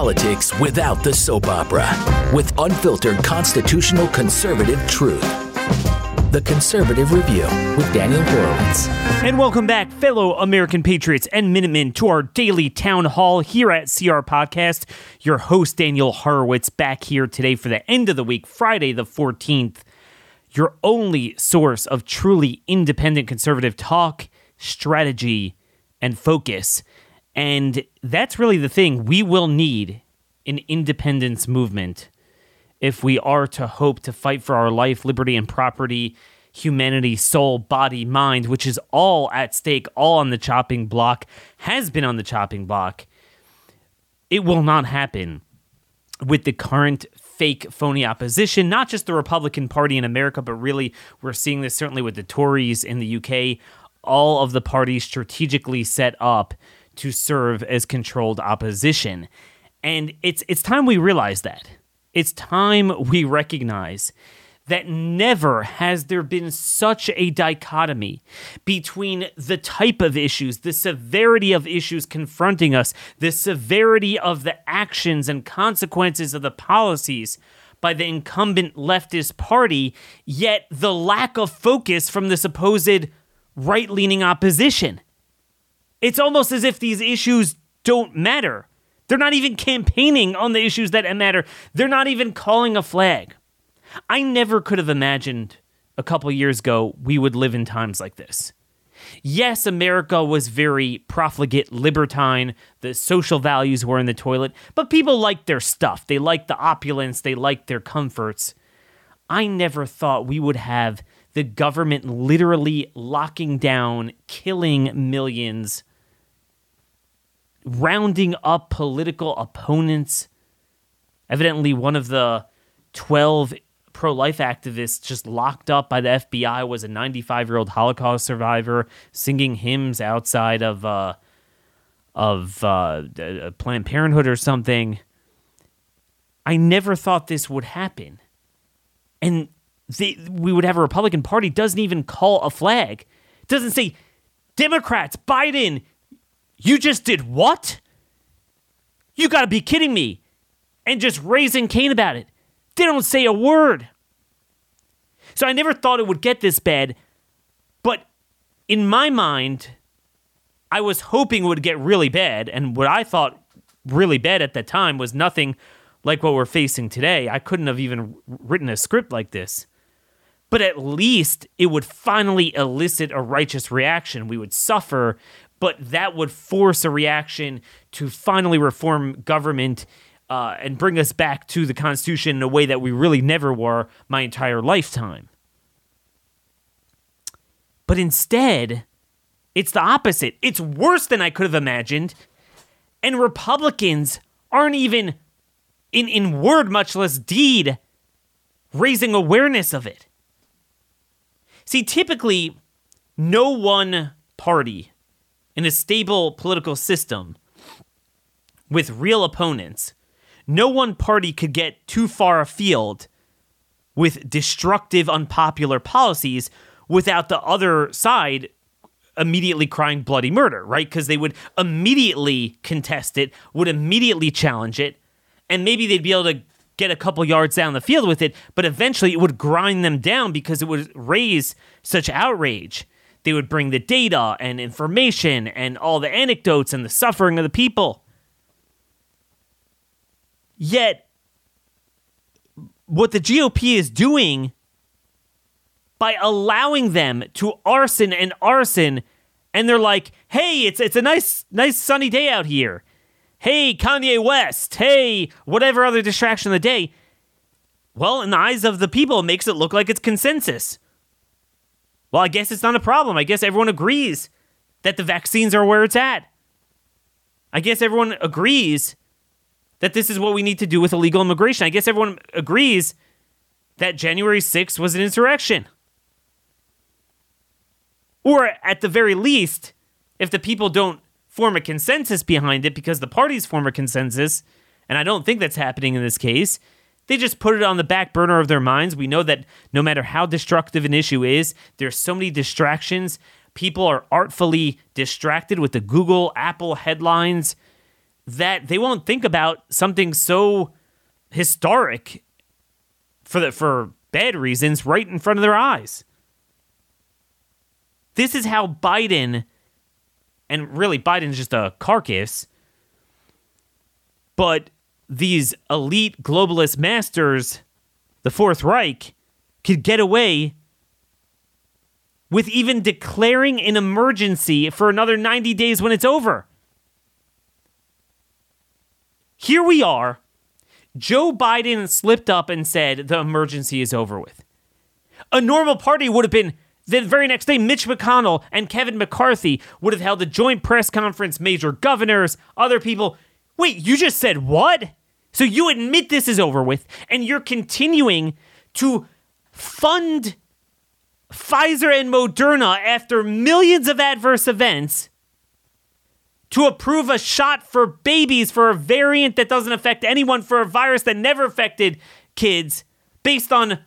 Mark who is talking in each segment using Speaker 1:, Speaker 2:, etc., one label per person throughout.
Speaker 1: politics without the soap opera with unfiltered constitutional conservative truth. The Conservative Review with Daniel Horowitz.
Speaker 2: And welcome back, fellow American patriots and Minutemen, to our daily town hall here at CR Podcast. Your host, Daniel Horowitz, back here today for the end of the week, Friday the 14th. Your only source of truly independent conservative talk, strategy, and focus. And that's really the thing. We will need an independence movement if we are to hope to fight for our life, liberty, and property, humanity, soul, body, mind, which is all at stake, all on the chopping block, has been on the chopping block. It will not happen with the current fake, phony opposition, not just the Republican Party in America, but really we're seeing this certainly with the Tories in the UK. All of the parties strategically set up to serve as controlled opposition. And it's it's time we realize that. It's time we recognize that never has there been such a dichotomy between the type of issues, the severity of issues confronting us, the severity of the actions and consequences of the policies by the incumbent leftist party, yet the lack of focus from the supposed right leaning opposition. It's almost as if these issues don't matter. They're not even campaigning on the issues that matter. They're not even calling a flag. I never could have imagined a couple years ago we would live in times like this. Yes, America was very profligate, libertine. The social values were in the toilet, but people liked their stuff. They liked the opulence, they liked their comforts. I never thought we would have the government literally locking down, killing millions, rounding up political opponents. Evidently, one of the 12 pro life activists just locked up by the FBI was a 95 year old Holocaust survivor singing hymns outside of uh, of uh, Planned Parenthood or something. I never thought this would happen, and they, we would have a Republican Party doesn't even call a flag, doesn't say Democrats Biden, you just did what? You got to be kidding me, and just raising Cain about it. They don't say a word. So I never thought it would get this bad, but in my mind, I was hoping it would get really bad. And what I thought really bad at the time was nothing like what we're facing today. I couldn't have even written a script like this. But at least it would finally elicit a righteous reaction. We would suffer, but that would force a reaction to finally reform government uh, and bring us back to the Constitution in a way that we really never were my entire lifetime. But instead, it's the opposite. It's worse than I could have imagined. And Republicans aren't even, in, in word, much less deed, raising awareness of it. See, typically, no one party in a stable political system with real opponents no one party could get too far afield with destructive, unpopular policies without the other side immediately crying bloody murder, right? Because they would immediately contest it, would immediately challenge it, and maybe they'd be able to get a couple yards down the field with it, but eventually it would grind them down because it would raise such outrage. They would bring the data and information and all the anecdotes and the suffering of the people. Yet, what the GOP is doing by allowing them to arson and arson, and they're like, "Hey, it's it's a nice nice sunny day out here. Hey, Kanye West. Hey, whatever other distraction of the day." Well, in the eyes of the people, it makes it look like it's consensus. Well, I guess it's not a problem. I guess everyone agrees that the vaccines are where it's at. I guess everyone agrees that this is what we need to do with illegal immigration. I guess everyone agrees that January 6th was an insurrection. Or at the very least, if the people don't form a consensus behind it because the parties form a consensus, and I don't think that's happening in this case, they just put it on the back burner of their minds. We know that no matter how destructive an issue is, there's so many distractions. People are artfully distracted with the Google, Apple headlines that they won't think about something so historic for the, for bad reasons right in front of their eyes. This is how Biden, and really Biden's just a carcass, but these elite globalist masters, the Fourth Reich, could get away with even declaring an emergency for another 90 days when it's over. Here we are. Joe Biden slipped up and said the emergency is over with. A normal party would have been the very next day, Mitch McConnell and Kevin McCarthy would have held a joint press conference, major governors, other people. Wait, you just said what? So you admit this is over with, and you're continuing to fund Pfizer and Moderna after millions of adverse events to approve a shot for babies for a variant that doesn't affect anyone for a virus that never affected kids based on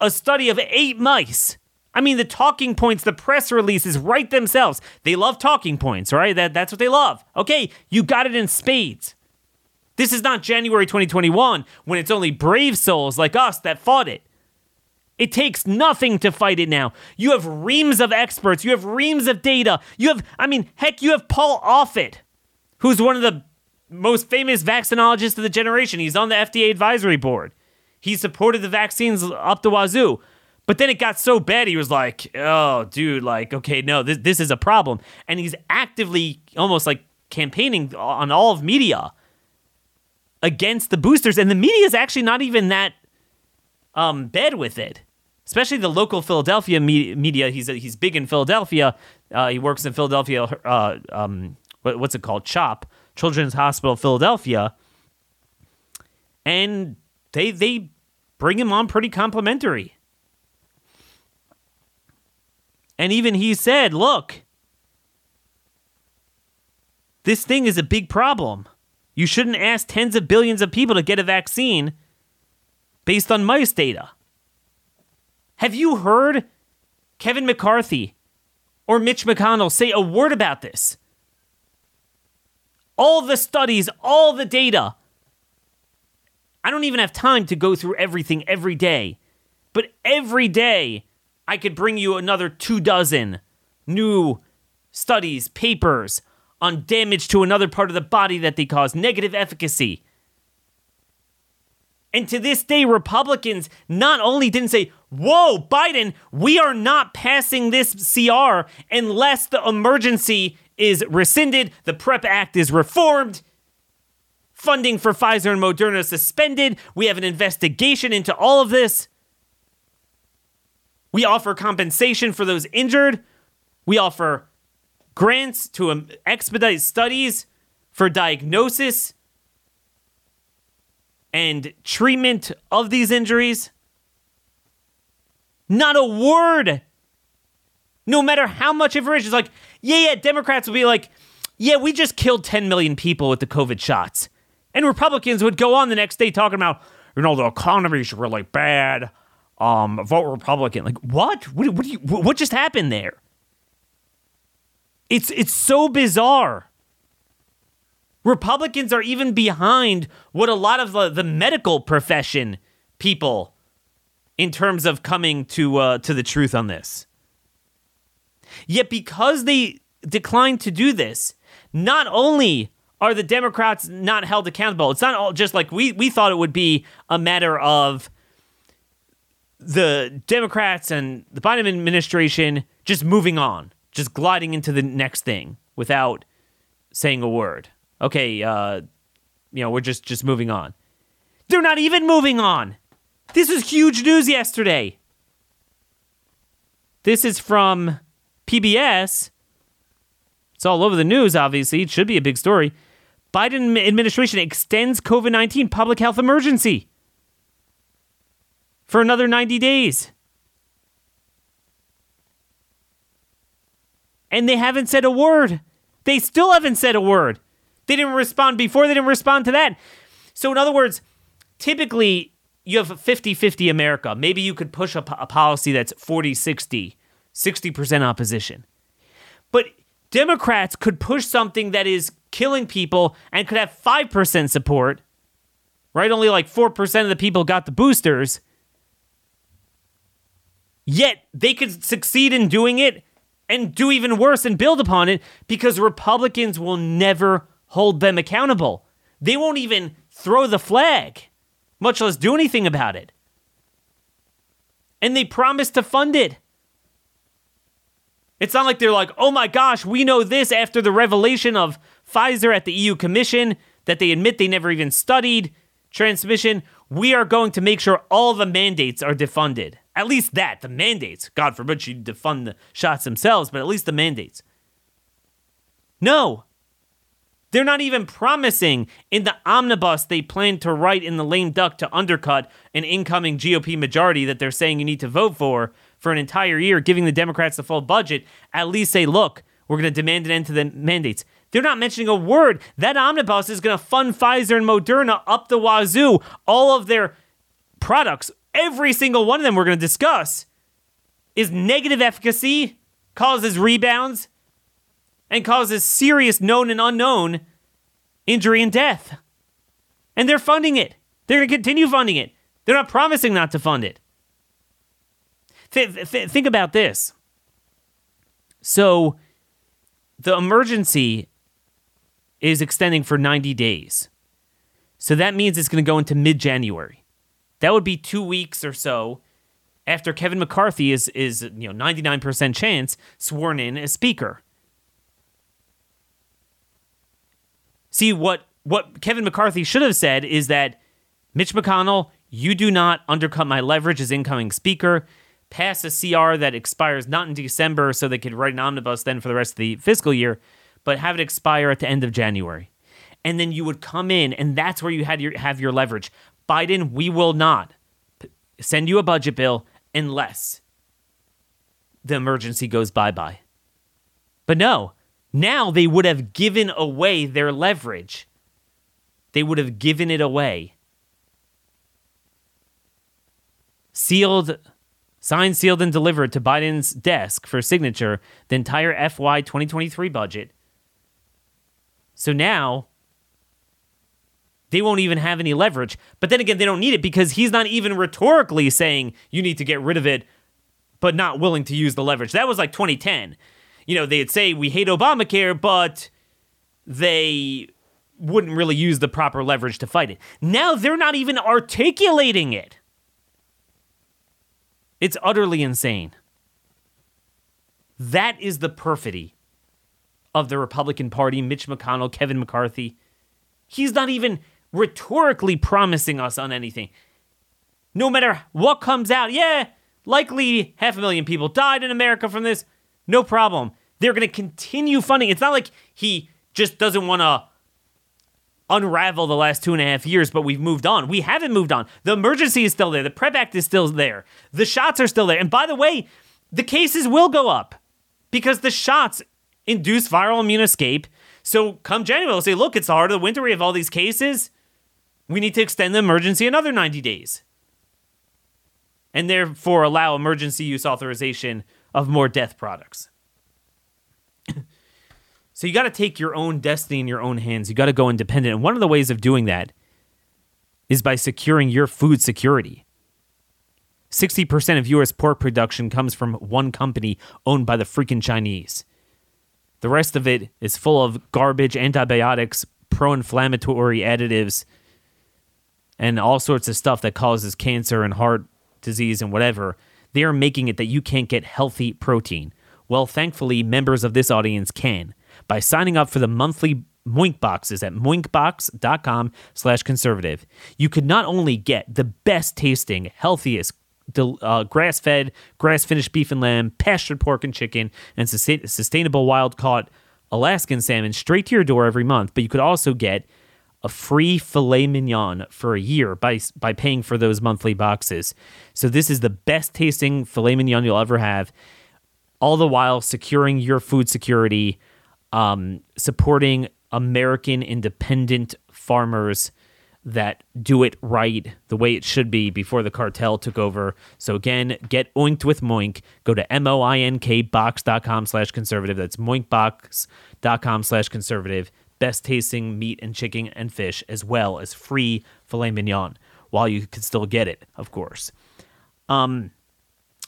Speaker 2: a study of eight mice. I mean, the talking points, the press releases write themselves. They love talking points, right? That, that's what they love. Okay, you got it in spades. This is not January 2021 when it's only brave souls like us that fought it. It takes nothing to fight it now. You have reams of experts, you have reams of data. You have, I mean, heck, you have Paul Offit, who's one of the most famous vaccinologists of the generation. He's on the FDA advisory board. He supported the vaccines up the wazoo. But then it got so bad, he was like, oh, dude, like, okay, no, this, this is a problem. And he's actively almost like campaigning on all of media against the boosters. And the media is actually not even that um, bad with it especially the local Philadelphia media. He's he's big in Philadelphia. Uh, he works in Philadelphia. Uh, um, what, what's it called? CHOP Children's Hospital Philadelphia, and they they bring him on pretty complimentary. And even he said, "Look, this thing is a big problem. You shouldn't ask tens of billions of people to get a vaccine based on mice data." Have you heard Kevin McCarthy or Mitch McConnell say a word about this? All the studies, all the data. I don't even have time to go through everything every day, but every day I could bring you another two dozen new studies, papers on damage to another part of the body that they cause, negative efficacy. And to this day, Republicans not only didn't say, Whoa, Biden, we are not passing this CR unless the emergency is rescinded, the PREP Act is reformed, funding for Pfizer and Moderna suspended, we have an investigation into all of this. We offer compensation for those injured. We offer grants to um, expedite studies for diagnosis and treatment of these injuries? Not a word. No matter how much information, it's like, yeah, yeah, Democrats will be like, yeah, we just killed 10 million people with the COVID shots. And Republicans would go on the next day talking about, you know, the economy's really bad. Um, vote Republican. Like, what? What, what, you, what just happened there? It's it's so bizarre. Republicans are even behind what a lot of the, the medical profession people in terms of coming to uh, to the truth on this. Yet because they declined to do this, not only are the Democrats not held accountable, it's not all just like we we thought it would be a matter of the Democrats and the Biden administration just moving on, just gliding into the next thing without saying a word okay, uh, you know, we're just just moving on. They're not even moving on. This is huge news yesterday. This is from PBS. It's all over the news, obviously. It should be a big story. Biden administration extends COVID 19 public health emergency for another 90 days. And they haven't said a word. They still haven't said a word. They didn't respond before, they didn't respond to that. So, in other words, typically you have 50 50 America. Maybe you could push a, policy that's 40 60, 60% opposition. But Democrats could push something that is killing people and could have 5% support, right? Only like 4% of the people got the boosters. Yet they could succeed in doing it and do even worse and build upon it because Republicans will never hold them accountable. They won't even throw the flag, much less do anything about it. And they promise to fund it. It's not like they're like, oh my gosh, we know this after the revelation of Pfizer at the EU Commission that they admit they never even studied transmission. We are going to make sure all the mandates are defunded. At least that, the mandates. God forbid she defund the shots themselves, but at least the mandates. No. They're not even promising in the omnibus they plan to write in the lame duck to undercut an incoming GOP majority that they're saying you need to vote for for an entire year, giving the Democrats the full budget. At least say, look, we're going to demand an end to the mandates. They're not mentioning a word. That omnibus is going to fund Pfizer and Moderna up the wazoo. All of their products every single one of them we're going to discuss is negative efficacy, causes rebounds, and causes serious known and unknown injury and death. And they're funding it. They're going to continue funding it. They're not promising not to fund it. Th- th- think about this. So, the emergency is extending for 90 days. So that means it's going to go into mid January. That would be two weeks or so after Kevin McCarthy is is you know 99% chance sworn in as speaker. See what what Kevin McCarthy should have said is that Mitch McConnell, you do not undercut my leverage as incoming speaker. Pass a CR that expires not in December so they could write an omnibus then for the rest of the fiscal year, but have it expire at the end of January. And then you would come in and that's where you had your have your leverage. Biden, we will not send you a budget bill unless the emergency goes bye bye. But no, now they would have given away their leverage. They would have given it away. Sealed, signed, sealed, and delivered to Biden's desk for signature the entire FY 2023 budget. So now they won't even have any leverage. But then again, they don't need it because he's not even rhetorically saying you need to get rid of it, but not willing to use the leverage. That was like 2010. You know, they'd say we hate Obamacare, but they wouldn't really use the proper leverage to fight it. Now they're not even articulating it. It's utterly insane. That is the perfidy of the Republican Party, Mitch McConnell, Kevin McCarthy. He's not even rhetorically promising us on anything. No matter what comes out, yeah, likely half a million people died in America from this. No problem. They're going to continue funding. It's not like he just doesn't want to unravel the last two and a half years, but we've moved on. We haven't moved on. The emergency is still there. The PREP Act is still there. The shots are still there. And by the way, the cases will go up because the shots induce viral immune escape. So come January, they'll say, look, it's the heart of the winter. We have all these cases we need to extend the emergency another 90 days. And therefore allow emergency use authorization of more death products. so you got to take your own destiny in your own hands. You got to go independent. And one of the ways of doing that is by securing your food security. 60% of US pork production comes from one company owned by the freaking Chinese. The rest of it is full of garbage, antibiotics, pro inflammatory additives, and all sorts of stuff that causes cancer and heart disease and whatever, they are making it that you can't get healthy protein. Well, thankfully, members of this audience can by signing up for the monthly Moink boxes at moinkbox.com slash conservative. You could not only get the best tasting, healthiest, uh, grass fed, grass finished beef and lamb, pastured pork and chicken, and sustainable wild caught Alaskan salmon straight to your door every month, but you could also get a free filet mignon for a year by by paying for those monthly boxes. So this is the best tasting filet mignon you'll ever have, all the while securing your food security, um, supporting American independent farmers that do it right the way it should be before the cartel took over. So again, get oinked with Moink. Go to M-O-I-N-K box.com slash conservative. That's moinkbox.com slash conservative. Best tasting meat and chicken and fish, as well as free filet mignon while you can still get it, of course. Um,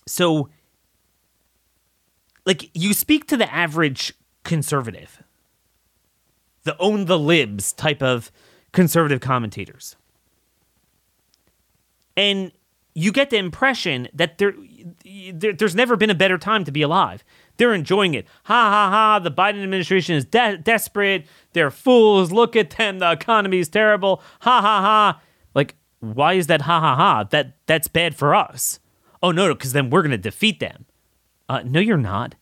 Speaker 2: so like you speak to the average conservative, the own the libs type of conservative commentators. And you get the impression that there, there, there's never been a better time to be alive. They're enjoying it. Ha ha ha. The Biden administration is de- desperate. They're fools. Look at them. The economy is terrible. Ha ha ha. Like, why is that ha ha ha? That that's bad for us. Oh no, because then we're gonna defeat them. Uh, no, you're not.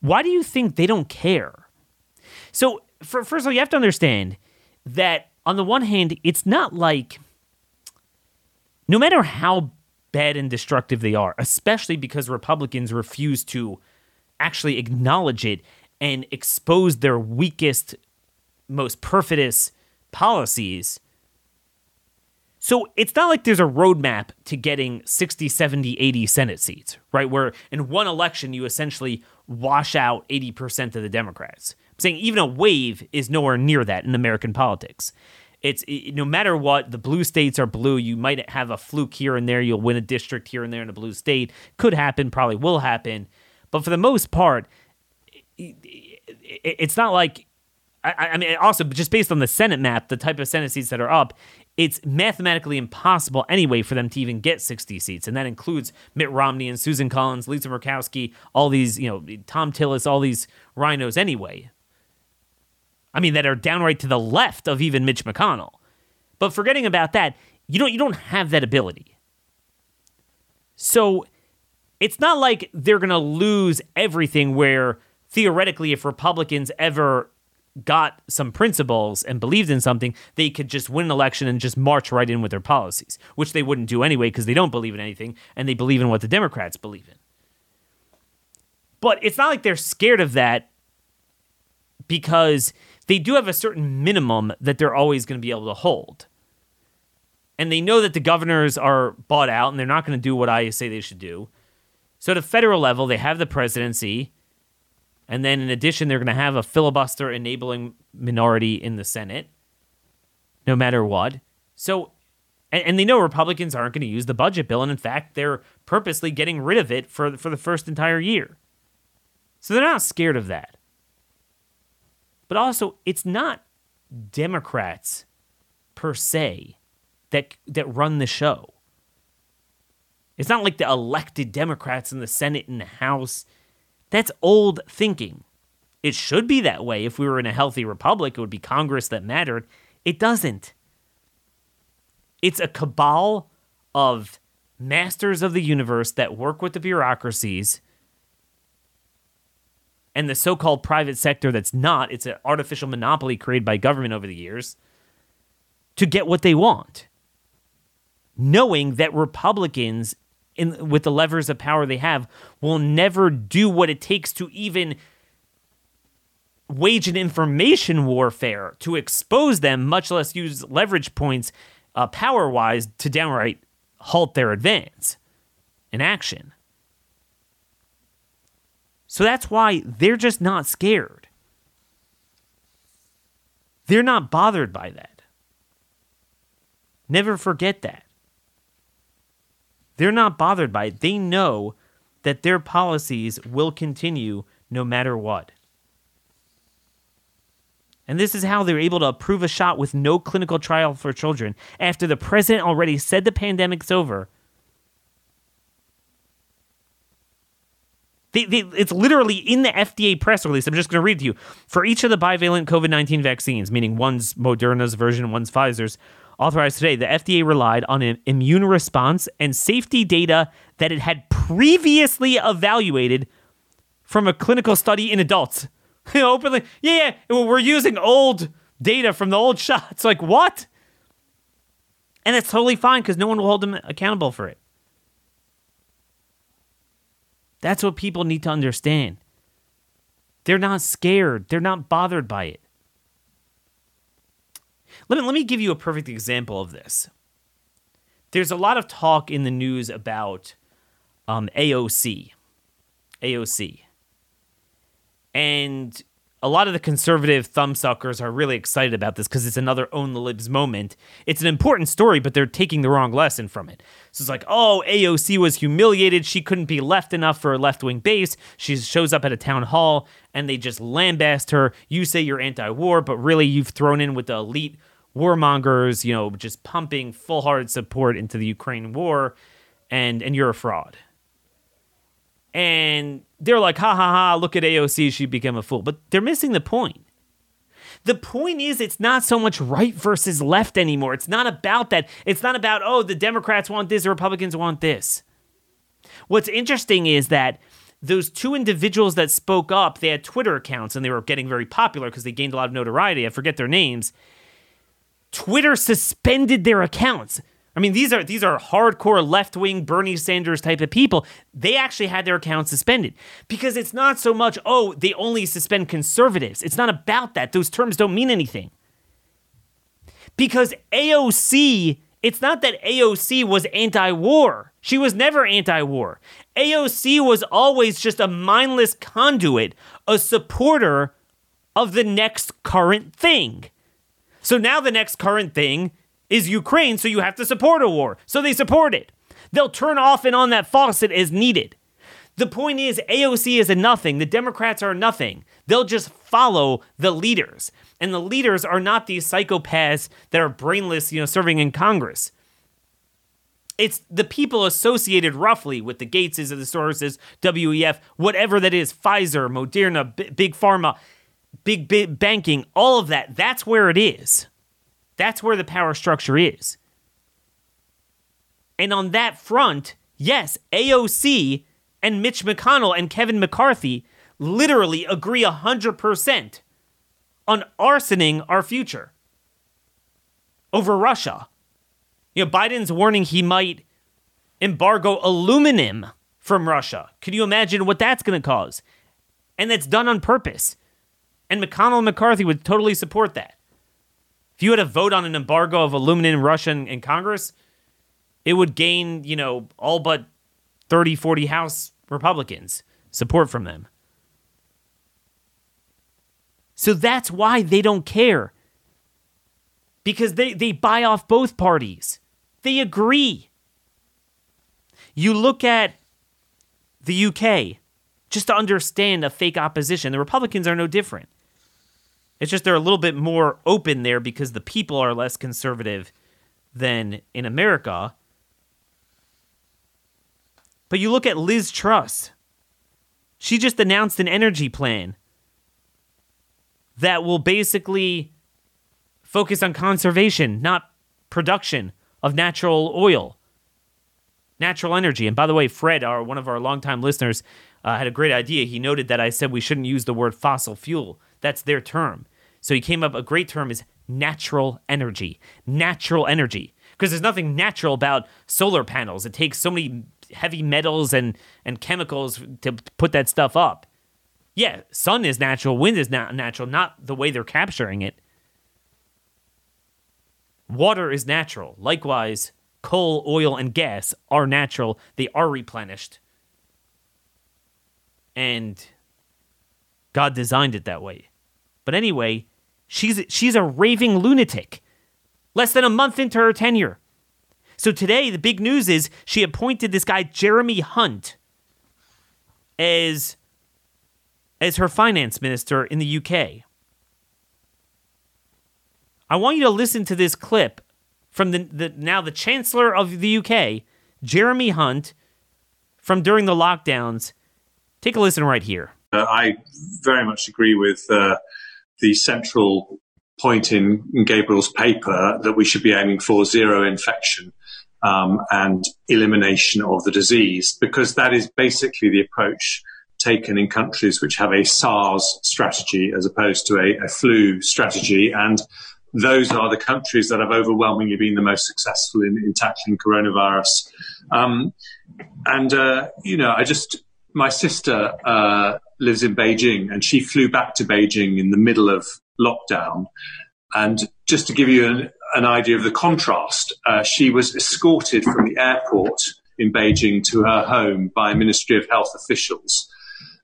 Speaker 2: Why do you think they don't care? So, for, first of all, you have to understand that on the one hand, it's not like no matter how bad and destructive they are, especially because Republicans refuse to actually acknowledge it and expose their weakest, most perfidious policies. So it's not like there's a roadmap to getting 60, 70, 80 Senate seats, right? Where in one election you essentially wash out 80% of the Democrats. I'm saying even a wave is nowhere near that in American politics. It's it, no matter what, the blue states are blue. You might have a fluke here and there. You'll win a district here and there in a blue state. Could happen, probably will happen. But for the most part, it, it, it's not like I, I, mean, also just based on the Senate map, the type of Senate seats that are up, it's mathematically impossible anyway for them to even get 60 seats. And that includes Mitt Romney and Susan Collins, Lisa Murkowski, all these, you know, tom Tillis, all these RINOs anyway. I mean, that are downright to the left of even Mitch McConnell. But forgetting about that, you don't you don't have that ability. So it's not like they're gonna lose everything where theoretically if Republicans ever got some principles and believed in something, they could just win an election and just march right in with their policies, which they wouldn't do anyway because they don't believe in anything and they believe in what the Democrats believe in. But it's not like they're scared of that because they do have a certain minimum that they're always going to be able to hold. And they know that the governors are bought out and they're not going to do what I say they should do. So at a federal level, they have the presidency and then in addition, they're going to have a filibuster enabling minority in the Senate, no matter what. So, and, they know Republicans aren't going to use the budget bill. And in fact, they're purposely getting rid of it for, for the first entire year. So they're not scared of that. But also, it's not Democrats per se that, that run the show. It's not like the elected Democrats in the Senate and the House that's old thinking. It should be that way. If we were in a healthy republic, it would be Congress that mattered. It doesn't. It's a cabal of masters of the universe that work with the bureaucracies and the so called private sector that's not. It's an artificial monopoly created by government over the years to get what they want. Knowing that Republicans in with the levers of power they have will never do what it takes to even wage an information warfare to expose them, much less use leverage points uh, power wise to downright halt their advance in action. So that's why they're just not scared. They're not bothered by that. Never forget that. They're not bothered by it. They know that their policies will continue no matter what. And this is how they're able to approve a shot with no clinical trial for children after the president already said the pandemic's over. They, they, it's literally in the FDA press release. I'm just going to read to you. For each of the bivalent COVID 19 vaccines, meaning one's Moderna's version, one's Pfizer's, authorized today, the FDA relied on an immune response and safety data that it had previously evaluated from a clinical study in adults. Openly, yeah, yeah, we're using old data from the old shots. Like, what? And it's totally fine because no one will hold them accountable for it. That's what people need to understand. They're not scared, they're not bothered by it. Let me, let me give you a perfect example of this. There's a lot of talk in the news about um, AOC. AOC. And a lot of the conservative thumbsuckers are really excited about this because it's another own the libs moment. It's an important story, but they're taking the wrong lesson from it. So it's like, oh, AOC was humiliated. She couldn't be left enough for a left wing base. She shows up at a town hall and they just lambast her. You say you're anti war, but really you've thrown in with the elite warmongers, you know, just pumping full hearted support into the Ukraine war, and, and you're a fraud. And they're like, ha ha ha, look at AOC, she became a fool. But they're missing the point. The point is, it's not so much right versus left anymore. It's not about that. It's not about, oh, the Democrats want this, the Republicans want this. What's interesting is that those two individuals that spoke up, they had Twitter accounts and they were getting very popular because they gained a lot of notoriety. I forget their names. Twitter suspended their accounts. I mean, these are these are hardcore left wing Bernie Sanders type of people. They actually had their accounts suspended because it's not so much oh they only suspend conservatives. It's not about that. Those terms don't mean anything. Because AOC, it's not that AOC was anti-war. She was never anti-war. AOC was always just a mindless conduit, a supporter of the next current thing. So now the next current thing is Ukraine, so you have to support a war. So they support it. They'll turn off and on that faucet as needed. The point is, AOC is a nothing. The Democrats are nothing. They'll just follow the leaders. And the leaders are not these psychopaths that are brainless, you know, serving in Congress. It's the people associated roughly with the Gateses of the Soroses, WEF, whatever that is, Pfizer, Moderna, B- Big Pharma, big, big banking, all of that. That's where it is. That's where the power structure is. And on that front, yes, AOC and Mitch McConnell and Kevin McCarthy literally agree 100% on arsoning our future over Russia. You know, Biden's warning he might embargo aluminum from Russia. Can you imagine what that's going to cause? And that's done on purpose. And McConnell and McCarthy would totally support that. If you had a vote on an embargo of aluminum in Russia in Congress, it would gain, you know, all but 30, 40 House Republicans support from them. So that's why they don't care. Because they, they buy off both parties. They agree. You look at the UK, just to understand a fake opposition, the Republicans are no different. It's just they're a little bit more open there because the people are less conservative than in America. But you look at Liz Truss. She just announced an energy plan that will basically focus on conservation, not production of natural oil, natural energy. And by the way, Fred, our one of our longtime listeners, uh, had a great idea. He noted that I said we shouldn't use the word fossil fuel. That's their term. So he came up a great term is natural energy. Natural energy. Because there's nothing natural about solar panels. It takes so many heavy metals and, and chemicals to put that stuff up. Yeah, sun is natural, wind is not natural, not the way they're capturing it. Water is natural. Likewise, coal, oil, and gas are natural. They are replenished. And God designed it that way. But anyway, She's she's a raving lunatic. Less than a month into her tenure. So today the big news is she appointed this guy Jeremy Hunt as as her finance minister in the UK. I want you to listen to this clip from the, the now the chancellor of the UK, Jeremy Hunt, from during the lockdowns. Take a listen right here.
Speaker 3: Uh, I very much agree with uh, the central point in, in Gabriel's paper that we should be aiming for zero infection um, and elimination of the disease, because that is basically the approach taken in countries which have a SARS strategy as opposed to a, a flu strategy. And those are the countries that have overwhelmingly been the most successful in, in tackling coronavirus. Um, and, uh, you know, I just, my sister uh, lives in Beijing and she flew back to Beijing in the middle of lockdown. and just to give you an, an idea of the contrast, uh, she was escorted from the airport in Beijing to her home by Ministry of Health officials.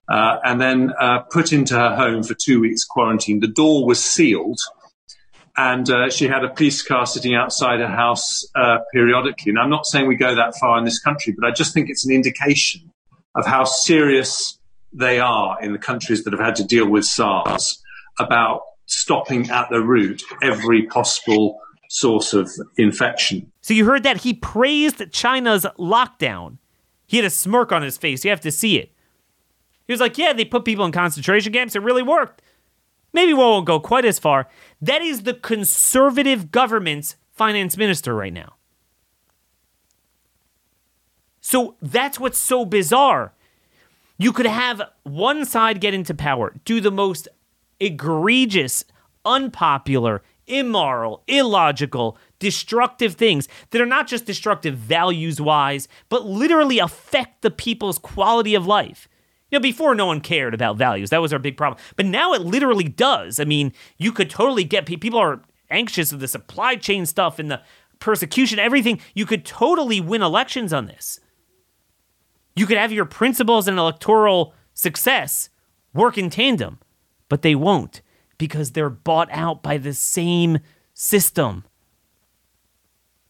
Speaker 3: Uh, and then uh, put into her home for two weeks quarantine. The door was sealed, and uh, she had a police car sitting outside her house uh, periodically. And I'm not saying we go that far in this country, but I just think it's an indication of how serious they are in the countries that have had to deal with SARS about stopping at the root every possible source of infection.
Speaker 2: So you heard that he praised China's lockdown. He had a smirk on his face. You have to see it. He was like, Yeah, they put people in concentration camps. It really worked. Maybe we won't go quite as far. That is the conservative government's finance minister right now. So that's what's so bizarre. You could have one side get into power, do the most egregious, unpopular, immoral, illogical, destructive things that are not just destructive values wise, but literally affect the people's quality of life. You know, before no one cared about values. That was our big problem. But now it literally does. I mean, you could totally get people are anxious of the supply chain stuff and the persecution, everything. You could totally win elections on this. You could have your principles and electoral success work in tandem, but they won't because they're bought out by the same system.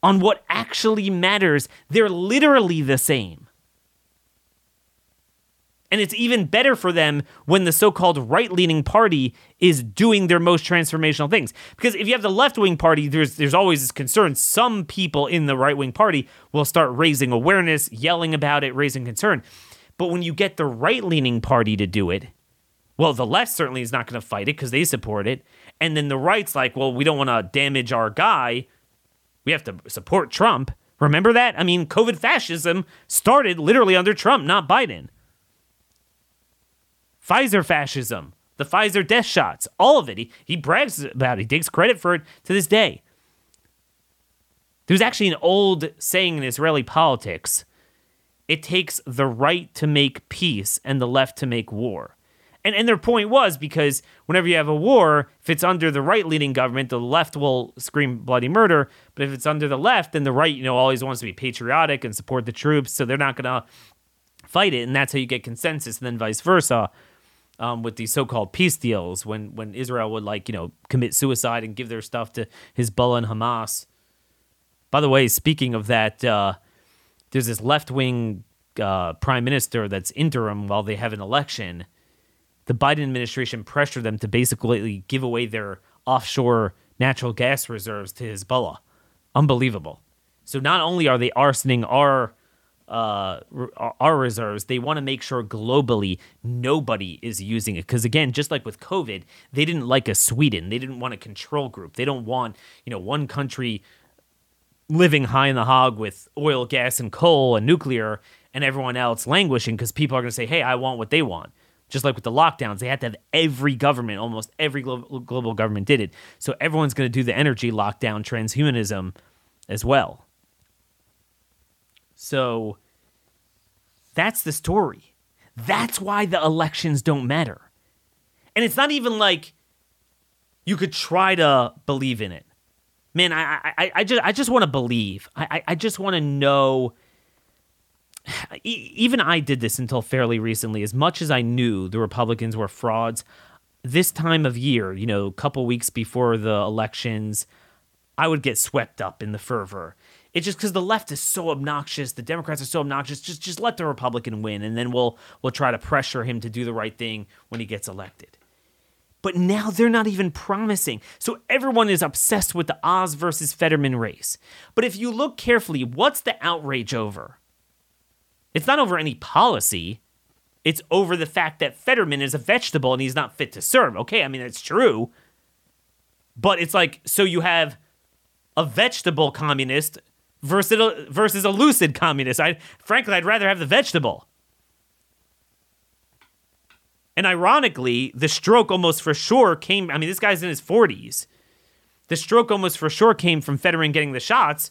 Speaker 2: On what actually matters, they're literally the same. And it's even better for them when the so called right leaning party is doing their most transformational things. Because if you have the left wing party, there's, there's always this concern. Some people in the right wing party will start raising awareness, yelling about it, raising concern. But when you get the right leaning party to do it, well, the left certainly is not going to fight it because they support it. And then the right's like, well, we don't want to damage our guy. We have to support Trump. Remember that? I mean, COVID fascism started literally under Trump, not Biden. Pfizer fascism, the Pfizer death shots, all of it. He, he brags about it. He takes credit for it to this day. There's actually an old saying in Israeli politics it takes the right to make peace and the left to make war. And, and their point was because whenever you have a war, if it's under the right leading government, the left will scream bloody murder. But if it's under the left, then the right, you know, always wants to be patriotic and support the troops. So they're not going to fight it. And that's how you get consensus, and then vice versa. Um, with these so-called peace deals, when when Israel would like you know commit suicide and give their stuff to Hezbollah and Hamas. By the way, speaking of that, uh, there's this left-wing uh, prime minister that's interim while they have an election the Biden administration pressured them to basically give away their offshore natural gas reserves to Hezbollah. Unbelievable. So not only are they arsoning our uh, our reserves, they want to make sure globally nobody is using it. Because again, just like with COVID, they didn't like a Sweden. They didn't want a control group. They don't want you know one country living high in the hog with oil, gas, and coal and nuclear, and everyone else languishing because people are going to say, "Hey, I want what they want." just like with the lockdowns, they had to have every government, almost every global, global government did it. So everyone's going to do the energy lockdown transhumanism as well. So that's the story. That's why the elections don't matter. And it's not even like you could try to believe in it. Man, I, I, I just I just want to believe. I, I just want to know even I did this until fairly recently. As much as I knew the Republicans were frauds, this time of year, you know, a couple weeks before the elections, I would get swept up in the fervor. It's just because the left is so obnoxious, the Democrats are so obnoxious. Just just let the Republican win, and then we'll we'll try to pressure him to do the right thing when he gets elected. But now they're not even promising. So everyone is obsessed with the Oz versus Fetterman race. But if you look carefully, what's the outrage over? It's not over any policy. It's over the fact that Fetterman is a vegetable and he's not fit to serve. Okay, I mean, it's true. But it's like, so you have a vegetable communist versus a, versus a lucid communist. I frankly, I'd rather have the vegetable. And ironically, the stroke almost for sure came. I mean, this guy's in his 40s. The stroke almost for sure came from Fetterman getting the shots,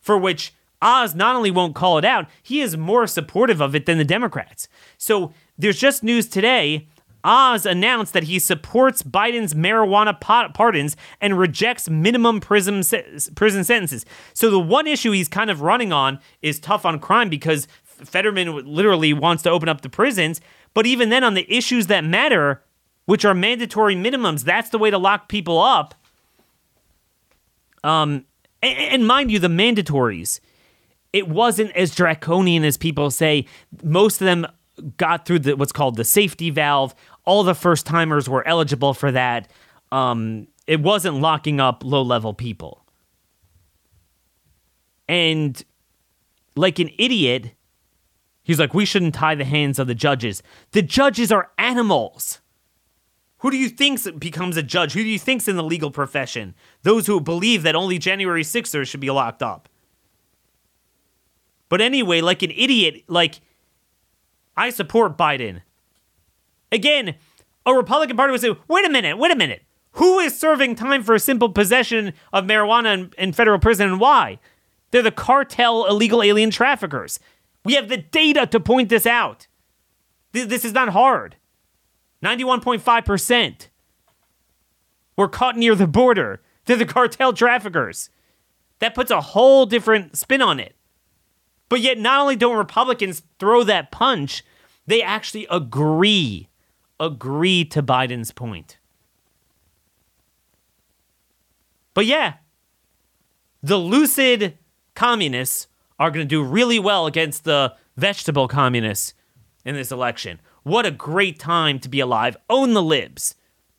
Speaker 2: for which Oz not only won't call it out, he is more supportive of it than the Democrats. So there's just news today Oz announced that he supports Biden's marijuana pardons and rejects minimum prison, prison sentences. So the one issue he's kind of running on is tough on crime because Fetterman literally wants to open up the prisons. But even then, on the issues that matter, which are mandatory minimums, that's the way to lock people up. Um, and, and mind you, the mandatories, it wasn't as draconian as people say. Most of them got through the, what's called the safety valve. All the first timers were eligible for that. Um, it wasn't locking up low level people. And like an idiot, he's like, we shouldn't tie the hands of the judges. The judges are animals. Who do you think becomes a judge? Who do you think's in the legal profession? Those who believe that only January 6ers should be locked up. But anyway, like an idiot, like I support Biden. Again, a Republican Party would say, wait a minute, wait a minute. Who is serving time for a simple possession of marijuana in, in federal prison and why? They're the cartel illegal alien traffickers. We have the data to point this out. This is not hard. 91.5%. We're caught near the border. They're the cartel traffickers. That puts a whole different spin on it. But yet, not only don't Republicans throw that punch, they actually agree, agree to Biden's point. But yeah, the lucid communists are going to do really well against the vegetable communists in this election. What a great time to be alive. Own the libs.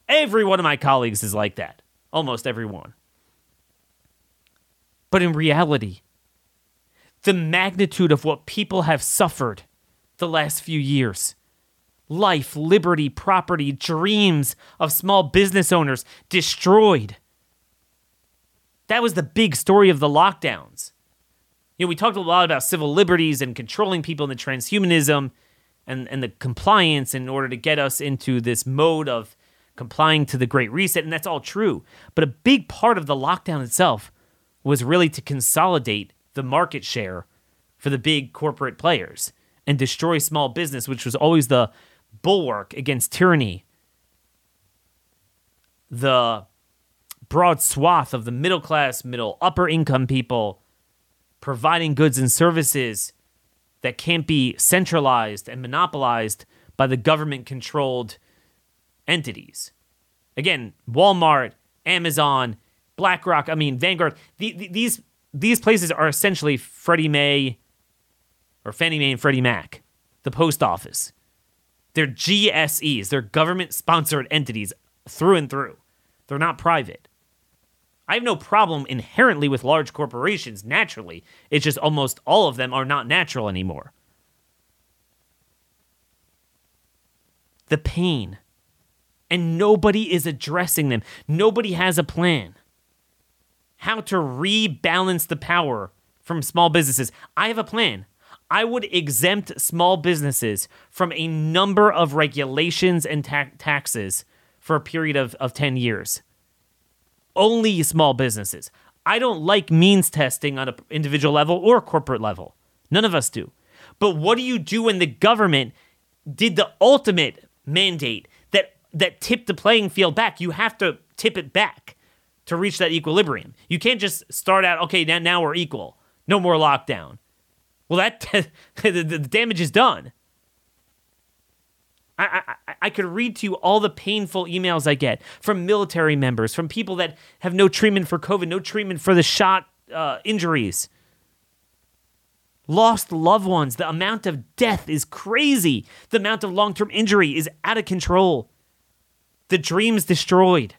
Speaker 2: Every one of my colleagues is like that. Almost every one. But in reality, the magnitude of what people have suffered the last few years life, liberty, property, dreams of small business owners destroyed. That was the big story of the lockdowns. You know, we talked a lot about civil liberties and controlling people and the transhumanism and, and the compliance in order to get us into this mode of complying to the Great Reset, and that's all true. But a big part of the lockdown itself was really to consolidate the market share for the big corporate players and destroy small business, which was always the bulwark against tyranny. The broad swath of the middle class, middle upper income people providing goods and services that can't be centralized and monopolized by the government controlled entities. Again, Walmart, Amazon, BlackRock, I mean, Vanguard, the, the, these these places are essentially Freddie Mae or Fannie Mae and Freddie Mac, the post office. They're GSEs, they're government sponsored entities through and through. They're not private. I have no problem inherently with large corporations, naturally. It's just almost all of them are not natural anymore. The pain. And nobody is addressing them. Nobody has a plan how to rebalance the power from small businesses. I have a plan. I would exempt small businesses from a number of regulations and ta- taxes for a period of, of 10 years. Only small businesses. I don't like means testing on an individual level or a corporate level. None of us do. But what do you do when the government did the ultimate mandate that that tipped the playing field back? You have to tip it back to reach that equilibrium. You can't just start out, okay, now, now we're equal. No more lockdown. Well, that the, the damage is done. I, I, I could read to you all the painful emails I get from military members, from people that have no treatment for COVID, no treatment for the shot uh, injuries, lost loved ones. The amount of death is crazy. The amount of long term injury is out of control. The dreams destroyed.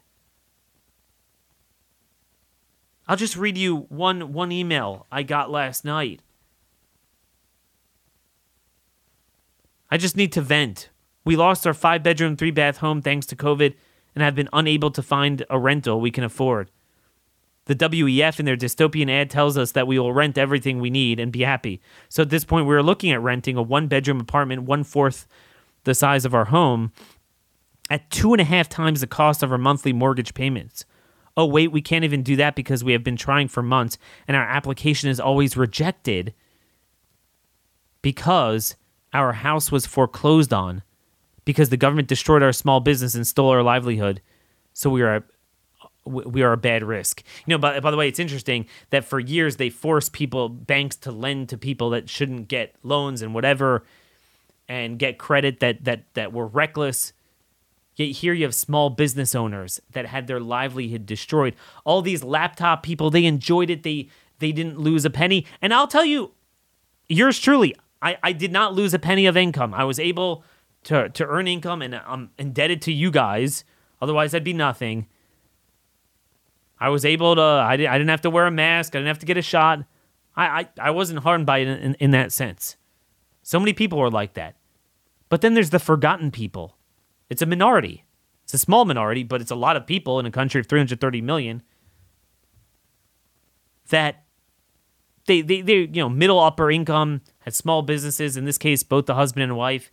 Speaker 2: I'll just read you one one email I got last night. I just need to vent. We lost our five bedroom, three bath home thanks to COVID and have been unable to find a rental we can afford. The WEF in their dystopian ad tells us that we will rent everything we need and be happy. So at this point, we're looking at renting a one bedroom apartment, one fourth the size of our home, at two and a half times the cost of our monthly mortgage payments oh, wait, we can't even do that because we have been trying for months and our application is always rejected because our house was foreclosed on because the government destroyed our small business and stole our livelihood. So we are we are a bad risk. You know, by, by the way, it's interesting that for years they forced people, banks to lend to people that shouldn't get loans and whatever and get credit that that that were reckless. Yet here you have small business owners that had their livelihood destroyed. All these laptop people, they enjoyed it. They they didn't lose a penny. And I'll tell you, yours truly, I, I did not lose a penny of income. I was able to to earn income and I'm indebted to you guys. Otherwise I'd be nothing. I was able to I, did, I didn't have to wear a mask. I didn't have to get a shot. I, I, I wasn't harmed by it in, in, in that sense. So many people are like that. But then there's the forgotten people. It's a minority. It's a small minority, but it's a lot of people in a country of 330 million that they, they, they you know, middle upper income, had small businesses, in this case, both the husband and wife.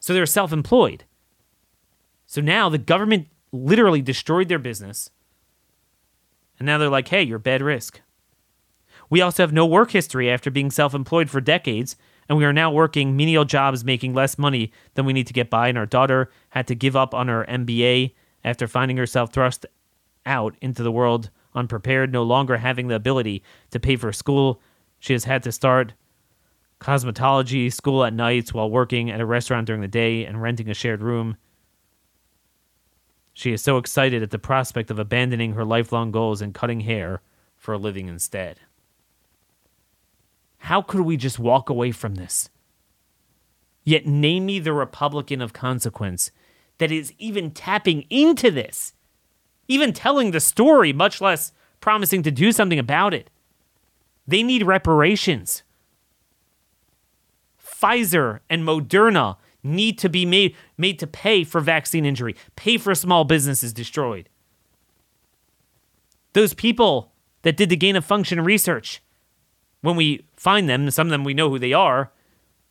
Speaker 2: So they're self employed. So now the government literally destroyed their business and now they're like, hey, you're bad risk. We also have no work history after being self employed for decades, and we are now working menial jobs making less money than we need to get by. And our daughter had to give up on her MBA after finding herself thrust out into the world unprepared, no longer having the ability to pay for school. She has had to start cosmetology school at nights while working at a restaurant during the day and renting a shared room. She is so excited at the prospect of abandoning her lifelong goals and cutting hair for a living instead. How could we just walk away from this? Yet name me the Republican of consequence that is even tapping into this, even telling the story, much less promising to do something about it. They need reparations. Pfizer and Moderna need to be made made to pay for vaccine injury, pay for small businesses destroyed. Those people that did the gain of function research, when we find them, some of them we know who they are,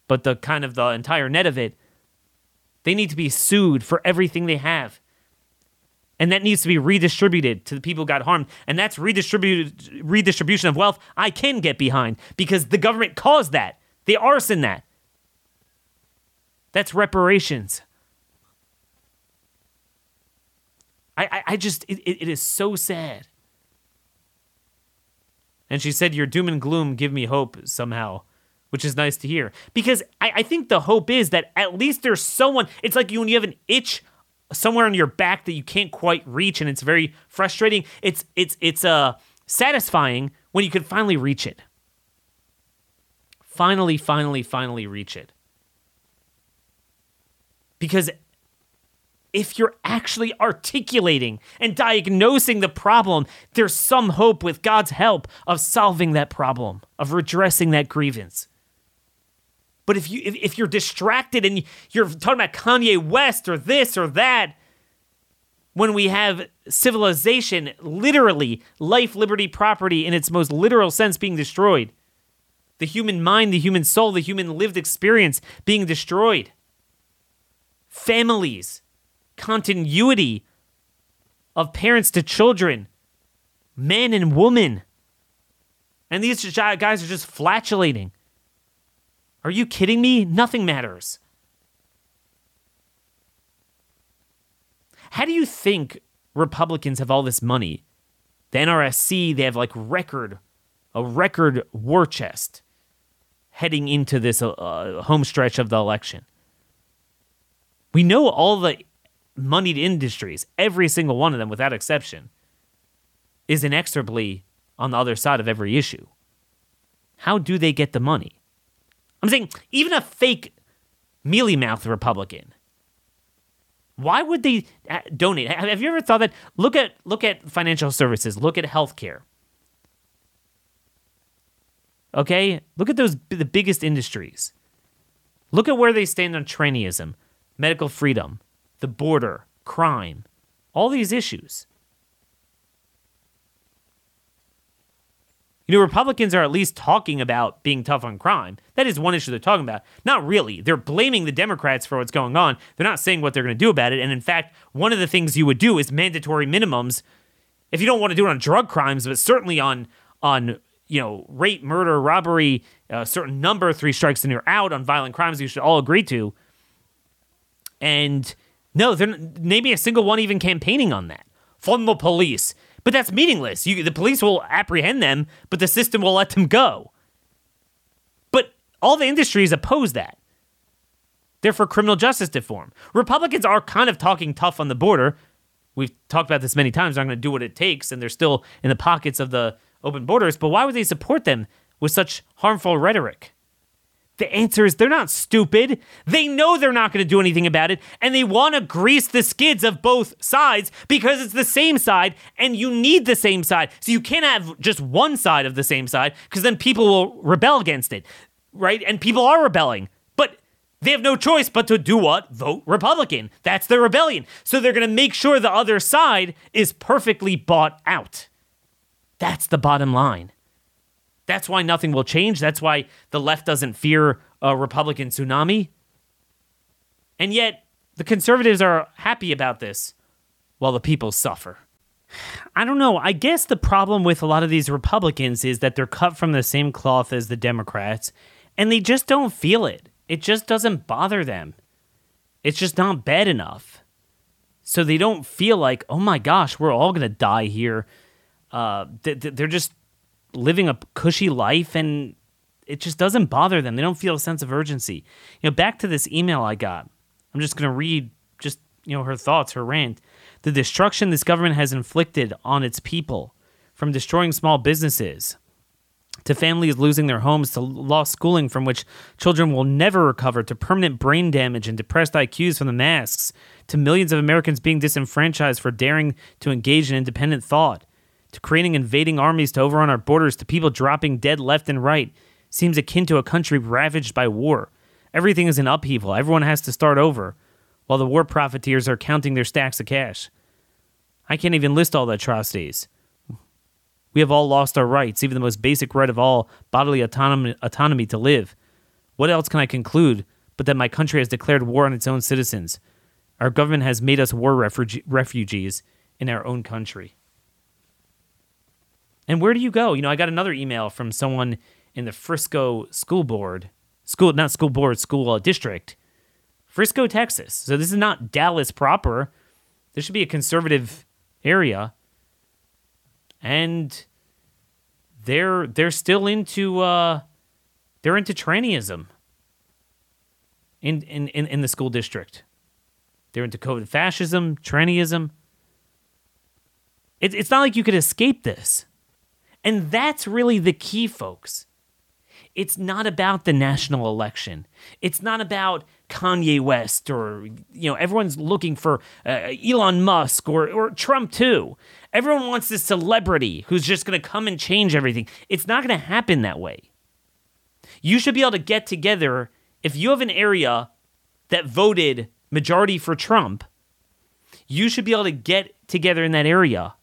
Speaker 2: but the kind of the entire net of it, they need to be sued for everything they have. And that needs to be redistributed to the people who got harmed. And that's redistributed redistribution of wealth I can get behind because the government caused that. They arson that. That's reparations. I, I, I just, it, it is so sad. And she said, Your doom and gloom give me hope somehow, which is nice to hear. Because I, I think the hope is that at least there's someone, it's like you when you have an itch somewhere on your back that you can't quite reach and it's very frustrating. It's it's it's uh satisfying when you can finally reach it. Finally, finally, finally reach it. Because if you're actually articulating and diagnosing the problem, there's some hope with God's help of solving that problem, of redressing that grievance. But if you if, if you're distracted and you're talking about Kanye West or this or that, when we have civilization, literally life, liberty, property in its most literal sense being destroyed, the human mind, the human soul, the human lived experience being destroyed families, continuity of parents to children, men and women. And these guys are just flatulating. Are you kidding me? Nothing matters. How do you think Republicans have all this money? The NRSC, they have like record, a record war chest heading into this uh, home stretch of the election. We know all the moneyed industries, every single one of them without exception, is inexorably on the other side of every issue. How do they get the money? I'm saying, even a fake mealy mouth Republican. Why would they uh, donate? Have you ever thought that? Look at look at financial services. Look at healthcare. Okay, look at those the biggest industries. Look at where they stand on trannyism medical freedom, the border, crime, all these issues. You know, Republicans are at least talking about being tough on crime. That is one issue they're talking about. Not really. They're blaming the Democrats for what's going on. They're not saying what they're going to do about it. And in fact, one of the things you would do is mandatory minimums. If you don't want to do it on drug crimes, but certainly on on you know rape, murder, robbery, a certain number, three strikes and you're out on violent crimes, you should all agree to And no, they're maybe a single one even campaigning on that. Fund the police. But that's meaningless. You, the police will apprehend them, but the system will let them go. But all the industries oppose that. They're for criminal justice reform. Republicans are kind of talking tough on the border. We've talked about this many times. They're not going to do what it takes, and they're still in the pockets of the open borders. But why would they support them with such harmful rhetoric? The answer is they're not stupid. They know they're not going to do anything about it, and they want to grease the skids of both sides because it's the same side, and you need the same side. So you can't have just one side of the same side because then people will rebel against it, right? And people are rebelling, but they have no choice but to do what? Vote Republican. That's their rebellion. So they're going to make sure the other side is perfectly bought out. That's the bottom line. That's why nothing will change. That's why the left doesn't fear a Republican tsunami. And yet, the conservatives are happy about this while the people suffer. I don't know. I guess the problem with a lot of these Republicans is that they're cut from the same cloth as the Democrats and they just don't feel it. It just doesn't bother them. It's just not bad enough. So they don't feel like, oh my gosh, we're all going to die here. Uh, they're just living a cushy life and it just doesn't bother them. They don't feel a sense of urgency. You know, back to this email I got. I'm just going to read just, you know, her thoughts, her rant. The destruction this government has inflicted on its people, from destroying small businesses to families losing their homes to lost schooling from which children will never recover to permanent brain damage and depressed IQs from the masks to millions of Americans being disenfranchised for daring to engage in independent thought to creating invading armies to overrun our borders to people dropping dead left and right seems akin to a country ravaged by war. Everything is in upheaval. Everyone has to start over, while the war profiteers are counting their stacks of cash. I can't even list all the atrocities. We have all lost our rights, even the most basic right of all bodily autonomy, autonomy to live. What else can I conclude but that my country has declared war on its own citizens? Our government has made us war refuge- refugees in our own country. And where do you go? You know, I got another email from someone in the Frisco school board, school, not school board, school uh, district, Frisco, Texas. So this is not Dallas proper. This should be a conservative area. And they're they're still into uh they're into trannyism in in, in, in the school district. They're into COVID fascism, trannyism. It, it's not like you could escape this. And that's really the key, folks. It's not about the national election. It's not about Kanye West or, you know, everyone's looking for uh, Elon Musk or, or Trump too. Everyone wants this celebrity who's just going to come and change everything. It's not going to happen that way. You should be able to get together if you have an area that voted majority for Trump, you should be able to get together in that area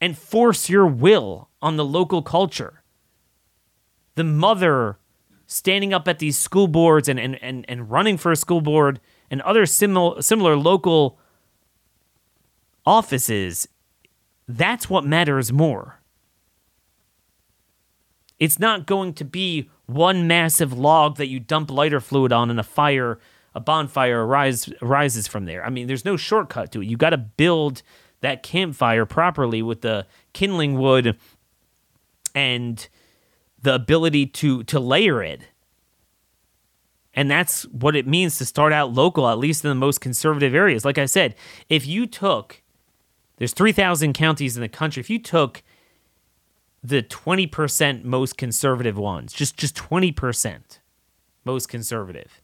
Speaker 2: and force your will on the local culture. The mother standing up at these school boards and, and, and, and running for a school board and other similar, similar local offices, that's what matters more. It's not going to be one massive log that you dump lighter fluid on and a fire, a bonfire rise, rises from there. I mean, there's no shortcut to it. You got to build that campfire properly with the kindling wood and the ability to to layer it. And that's what it means to start out local, at least in the most conservative areas. Like I said, if you took, there's 3,000 counties in the country. If you took the 20% most conservative ones, just just 20% most conservative,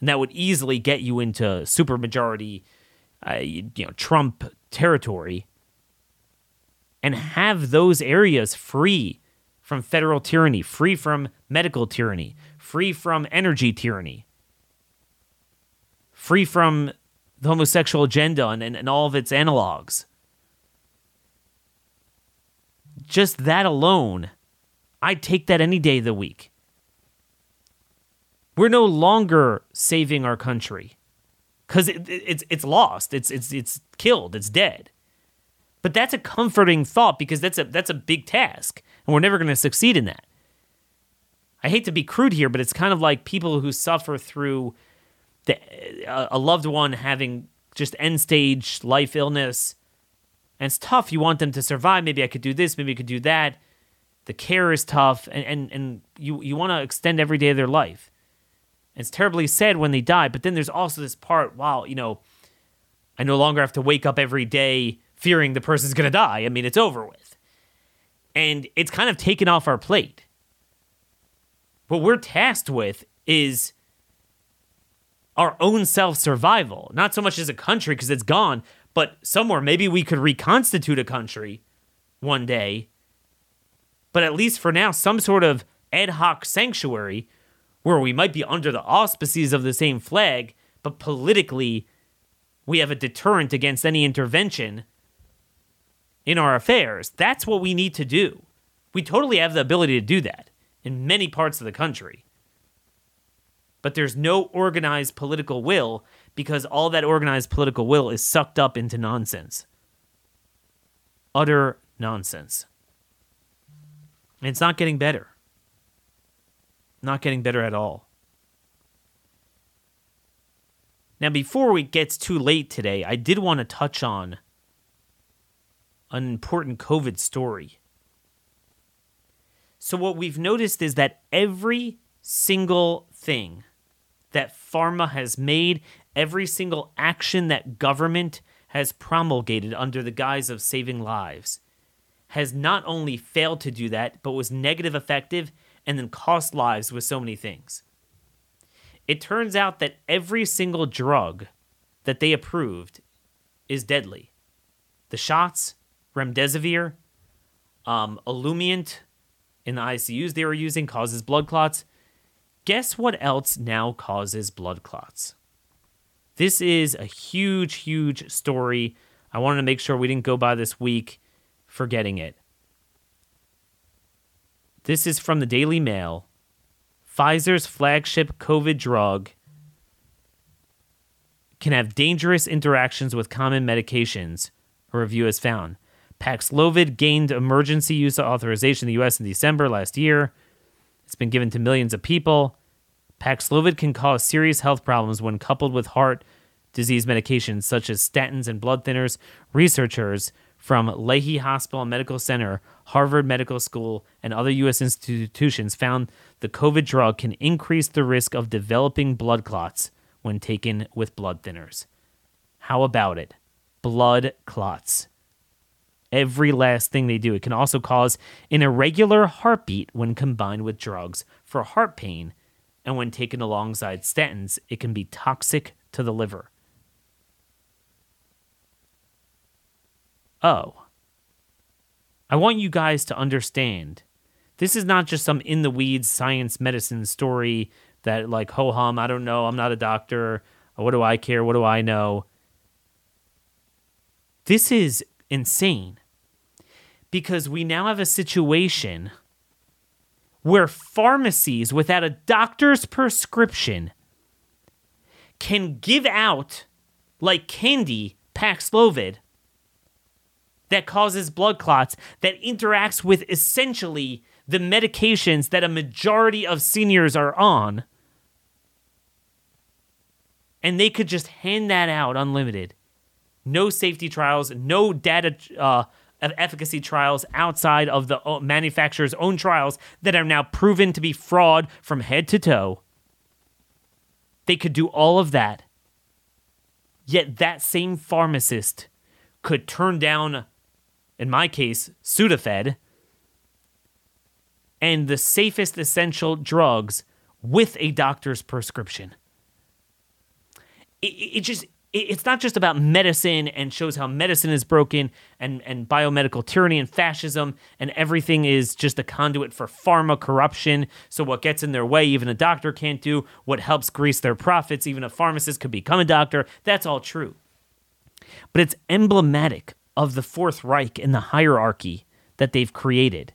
Speaker 2: and that would easily get you into supermajority, uh, you know, Trump territory and have those areas free from federal tyranny, free from medical tyranny, free from energy tyranny, free from the homosexual agenda and, and, and all of its analogs. Just that alone, I'd take that any day of the week. We're no longer saving our country because it, it's it's lost. It's it's it's killed. It's dead. But that's a comforting thought because that's a that's a big task, and we're never going to succeed in that. I hate to be crude here, but it's kind of like people who suffer through the, a loved one having just end stage life illness. And it's tough. You want them to survive. Maybe I could do this. Maybe I could do that. The care is tough, and and, and you you want to extend every day of their life. It's terribly sad when they die. But then there's also this part. Wow, you know, I no longer have to wake up every day fearing the person's gonna die. I mean, it's over with, and it's kind of taken off our plate. What we're tasked with is our own self survival, not so much as a country because it's gone, but somewhere maybe we could reconstitute a country one day. But at least for now, some sort of ad hoc sanctuary where we might be under the auspices of the same flag, but politically we have a deterrent against any intervention in our affairs. That's what we need to do. We totally have the ability to do that in many parts of the country but there's no organized political will because all that organized political will is sucked up into nonsense. Utter nonsense. And it's not getting better. Not getting better at all. Now, before it gets too late today, I did want to touch on an important COVID story. So, what we've noticed is that every single thing that pharma has made, every single action that government has promulgated under the guise of saving lives, has not only failed to do that, but was negative effective and then cost lives with so many things. It turns out that every single drug that they approved is deadly. The shots, remdesivir, um, Olumiant in the ICUs they were using causes blood clots. Guess what else now causes blood clots? This is a huge, huge story. I wanted to make sure we didn't go by this week forgetting it. This is from the Daily Mail. Pfizer's flagship COVID drug can have dangerous interactions with common medications, a review has found. Paxlovid gained emergency use authorization in the US in December last year. It's been given to millions of people. Paxlovid can cause serious health problems when coupled with heart disease medications such as statins and blood thinners. Researchers from Lahey Hospital and Medical Center, Harvard Medical School, and other U.S. institutions found the COVID drug can increase the risk of developing blood clots when taken with blood thinners. How about it? Blood clots every last thing they do. It can also cause an irregular heartbeat when combined with drugs for heart pain, and when taken alongside statins, it can be toxic to the liver. Oh. I want you guys to understand this is not just some in the weeds science medicine story that, like, ho hum, I don't know, I'm not a doctor. What do I care? What do I know? This is insane because we now have a situation where pharmacies without a doctor's prescription can give out like candy Paxlovid that causes blood clots that interacts with essentially the medications that a majority of seniors are on and they could just hand that out unlimited no safety trials no data uh, of efficacy trials outside of the manufacturer's own trials that are now proven to be fraud from head to toe. They could do all of that. Yet that same pharmacist could turn down, in my case, Sudafed and the safest essential drugs with a doctor's prescription. It, it just it's not just about medicine and shows how medicine is broken and, and biomedical tyranny and fascism and everything is just a conduit for pharma corruption. So what gets in their way, even a doctor can't do. What helps grease their profits, even a pharmacist could become a doctor. That's all true. But it's emblematic of the Fourth Reich and the hierarchy that they've created.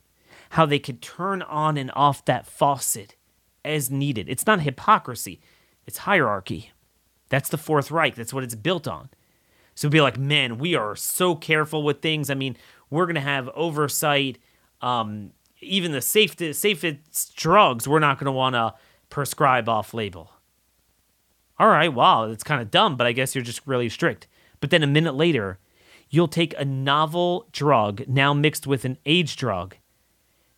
Speaker 2: How they could turn on and off that faucet as needed. It's not hypocrisy, it's hierarchy. That's the Fourth Reich. That's what it's built on. So be like, man, we are so careful with things. I mean, we're gonna have oversight. Um, even the safest safest drugs, we're not gonna want to prescribe off label. All right, wow, that's kind of dumb, but I guess you're just really strict. But then a minute later, you'll take a novel drug now mixed with an age drug,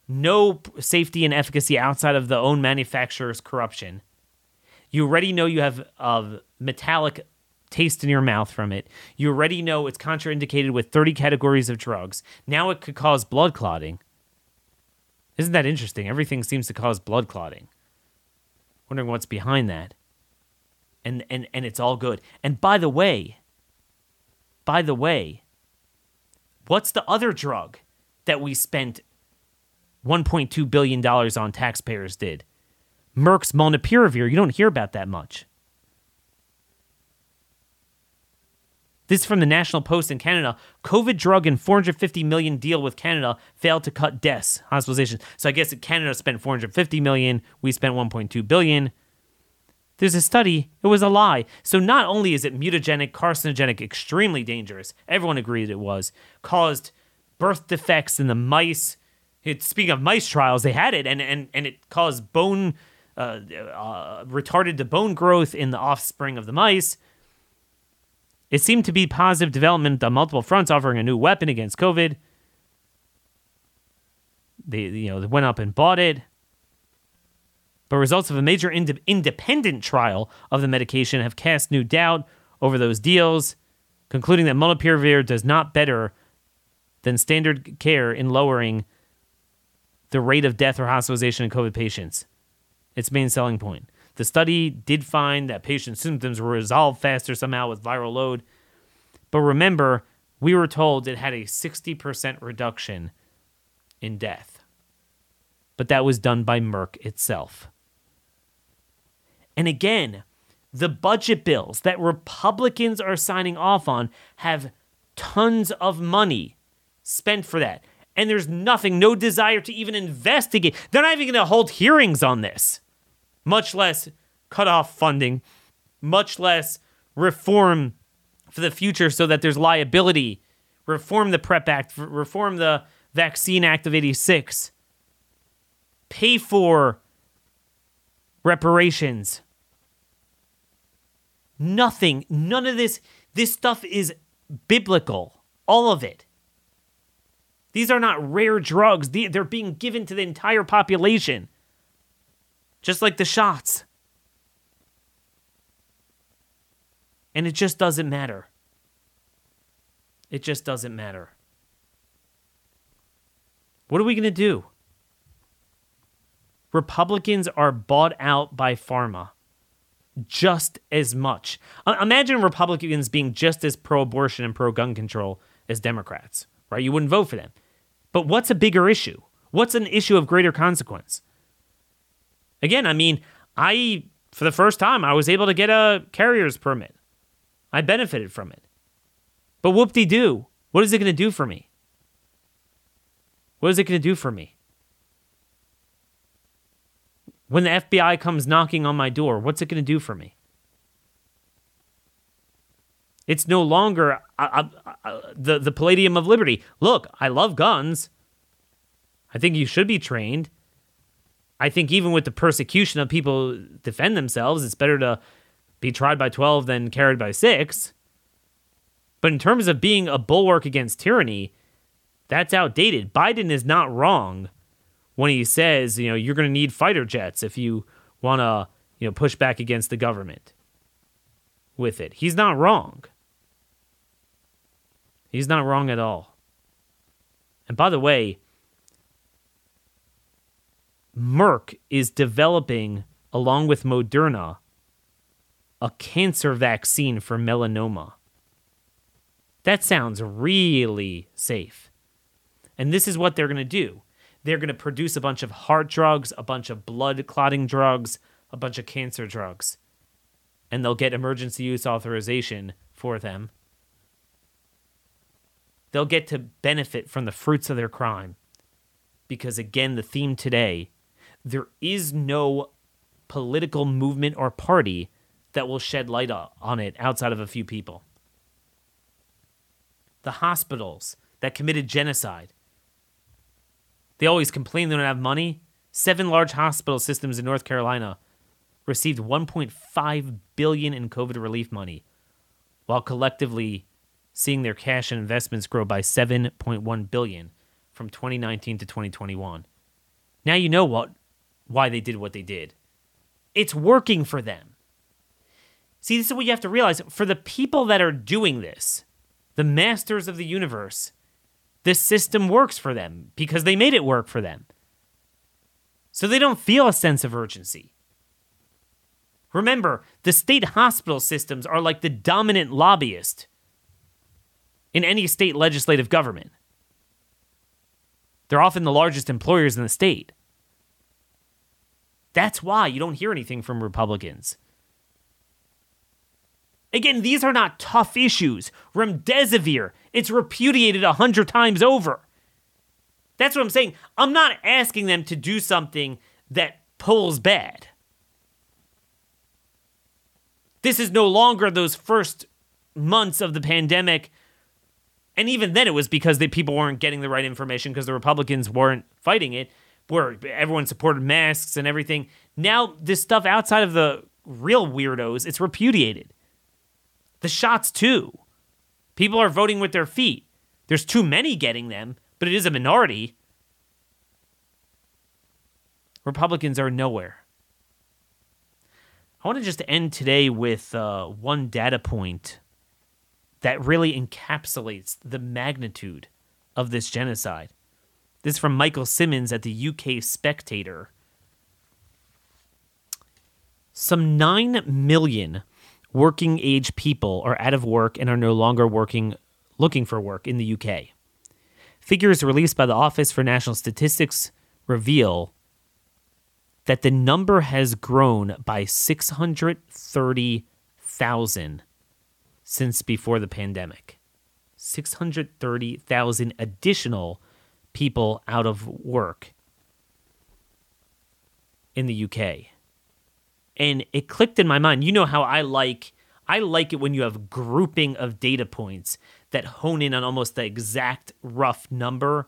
Speaker 2: no safety and efficacy outside of the own manufacturer's corruption. You already know you have a metallic taste in your mouth from it. You already know it's contraindicated with 30 categories of drugs. Now it could cause blood clotting. Isn't that interesting? Everything seems to cause blood clotting. Wondering what's behind that. And and and it's all good. And by the way, by the way, what's the other drug that we spent 1.2 billion dollars on taxpayers did? Merck's molnupiravir. You don't hear about that much. This is from the National Post in Canada. COVID drug and 450 million deal with Canada failed to cut deaths, hospitalizations. So I guess Canada spent 450 million, we spent 1.2 billion. There's a study, it was a lie. So not only is it mutagenic, carcinogenic, extremely dangerous, everyone agreed it was, caused birth defects in the mice. It, speaking of mice trials, they had it, and, and, and it caused bone, uh, uh, retarded the bone growth in the offspring of the mice. It seemed to be positive development on multiple fronts, offering a new weapon against COVID. They, you know, they went up and bought it. But results of a major ind- independent trial of the medication have cast new doubt over those deals, concluding that molnupiravir does not better than standard care in lowering the rate of death or hospitalization in COVID patients. Its main selling point. The study did find that patient symptoms were resolved faster somehow with viral load. But remember, we were told it had a 60% reduction in death. But that was done by Merck itself. And again, the budget bills that Republicans are signing off on have tons of money spent for that. And there's nothing, no desire to even investigate. They're not even going to hold hearings on this much less cut off funding, much less reform for the future so that there's liability, reform the PREP Act, reform the Vaccine Act of 86, pay for reparations. Nothing, none of this, this stuff is biblical. All of it. These are not rare drugs. They're being given to the entire population just like the shots. And it just doesn't matter. It just doesn't matter. What are we going to do? Republicans are bought out by pharma just as much. Imagine Republicans being just as pro abortion and pro gun control as Democrats, right? You wouldn't vote for them. But what's a bigger issue? What's an issue of greater consequence? Again, I mean, I, for the first time, I was able to get a carrier's permit. I benefited from it. But whoop de doo, what is it going to do for me? What is it going to do for me? When the FBI comes knocking on my door, what's it going to do for me? It's no longer uh, uh, the the Palladium of Liberty. Look, I love guns. I think you should be trained. I think even with the persecution of people defend themselves, it's better to be tried by 12 than carried by 6. But in terms of being a bulwark against tyranny, that's outdated. Biden is not wrong when he says, you know, you're going to need fighter jets if you want to, you know, push back against the government with it. He's not wrong. He's not wrong at all. And by the way, Merck is developing, along with Moderna, a cancer vaccine for melanoma. That sounds really safe. And this is what they're going to do they're going to produce a bunch of heart drugs, a bunch of blood clotting drugs, a bunch of cancer drugs. And they'll get emergency use authorization for them. They'll get to benefit from the fruits of their crime. Because again, the theme today there is no political movement or party that will shed light on it outside of a few people. The hospitals that committed genocide. They always complain they don't have money. Seven large hospital systems in North Carolina received 1.5 billion in COVID relief money, while collectively seeing their cash and investments grow by 7.1 billion from 2019 to 2021. Now you know what why they did what they did. It's working for them. See, this is what you have to realize. For the people that are doing this, the masters of the universe, this system works for them because they made it work for them. So they don't feel a sense of urgency. Remember, the state hospital systems are like the dominant lobbyist in any state legislative government. They're often the largest employers in the state. That's why you don't hear anything from Republicans. Again, these are not tough issues. Remdesivir, it's repudiated a hundred times over. That's what I'm saying. I'm not asking them to do something that pulls bad. This is no longer those first months of the pandemic. And even then, it was because the people weren't getting the right information because the Republicans weren't fighting it, where everyone supported masks and everything. Now, this stuff outside of the real weirdos, it's repudiated. The shots, too. People are voting with their feet. There's too many getting them, but it is a minority. Republicans are nowhere. I want to just end today with uh, one data point that really encapsulates the magnitude of this genocide. This is from Michael Simmons at the UK Spectator. Some 9 million working age people are out of work and are no longer working looking for work in the UK. Figures released by the Office for National Statistics reveal that the number has grown by 630,000 since before the pandemic. 630,000 additional people out of work in the UK. And it clicked in my mind. You know how I like I like it when you have grouping of data points that hone in on almost the exact rough number.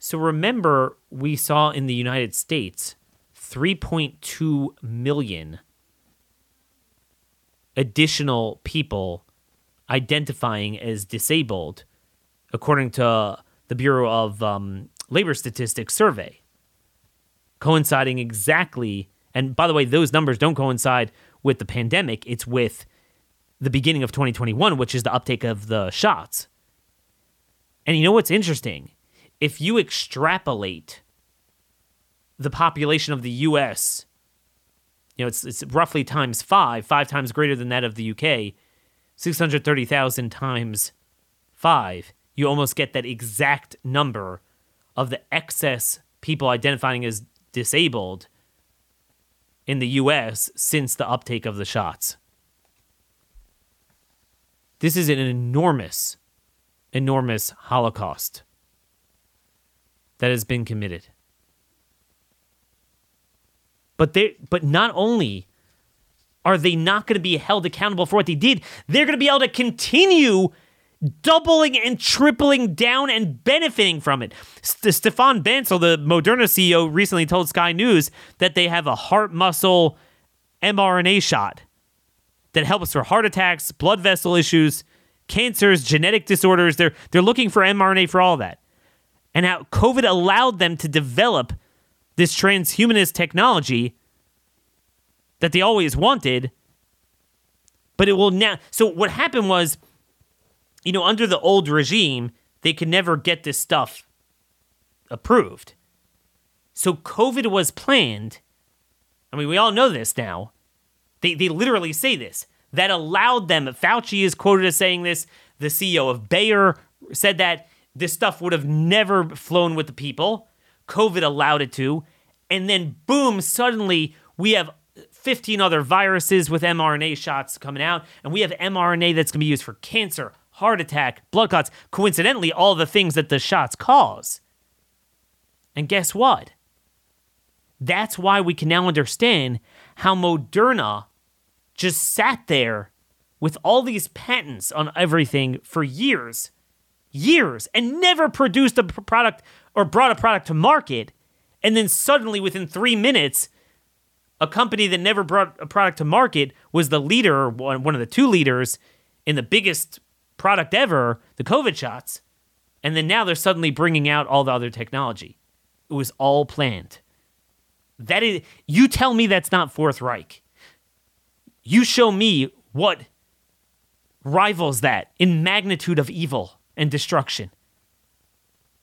Speaker 2: So remember we saw in the United States 3.2 million additional people identifying as disabled, according to the Bureau of um, Labor Statistics survey, coinciding exactly. And by the way, those numbers don't coincide with the pandemic, it's with the beginning of 2021, which is the uptake of the shots. And you know what's interesting? If you extrapolate the population of the US, you know, it's, it's roughly times five, five times greater than that of the UK, 630,000 times five, you almost get that exact number of the excess people identifying as disabled in the US since the uptake of the shots. This is an enormous, enormous Holocaust that has been committed. But they but not only are they not going to be held accountable for what they did, they're going to be able to continue doubling and tripling down and benefiting from it. St- Stéphane Bancel, the Moderna CEO, recently told Sky News that they have a heart muscle mRNA shot that helps for heart attacks, blood vessel issues, cancers, genetic disorders. They're they're looking for mRNA for all that. And how COVID allowed them to develop this transhumanist technology that they always wanted. But it will now. So what happened was, you know, under the old regime, they could never get this stuff approved. So COVID was planned. I mean, we all know this now. They, they literally say this. That allowed them, Fauci is quoted as saying this, the CEO of Bayer said that this stuff would have never flown with the people. COVID allowed it to. And then, boom, suddenly we have 15 other viruses with mRNA shots coming out. And we have mRNA that's going to be used for cancer, heart attack, blood clots. Coincidentally, all the things that the shots cause. And guess what? That's why we can now understand how Moderna just sat there with all these patents on everything for years, years, and never produced a product or brought a product to market. And then suddenly, within three minutes, a company that never brought a product to market was the leader, one of the two leaders in the biggest product ever, the COVID shots. And then now they're suddenly bringing out all the other technology. It was all planned. That is, you tell me that's not Fourth Reich. You show me what rivals that in magnitude of evil and destruction.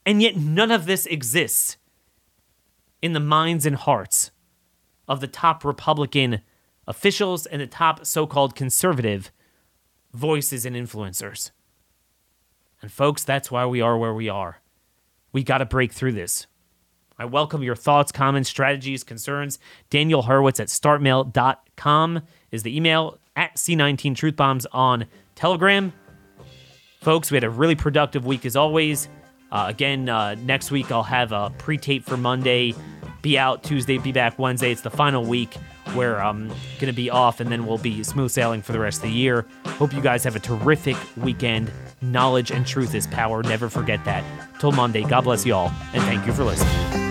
Speaker 2: And yet, none of this exists in the minds and hearts of the top Republican officials and the top so called conservative voices and influencers. And, folks, that's why we are where we are. We got to break through this. I welcome your thoughts, comments, strategies, concerns. Daniel Horowitz at startmail.com is the email at C19 Truth Bombs on Telegram. Folks, we had a really productive week as always. Uh, again, uh, next week I'll have a pre tape for Monday, be out Tuesday, be back Wednesday. It's the final week where I'm um, going to be off, and then we'll be smooth sailing for the rest of the year. Hope you guys have a terrific weekend. Knowledge and truth is power. Never forget that. Till Monday, God bless you all, and thank you for listening.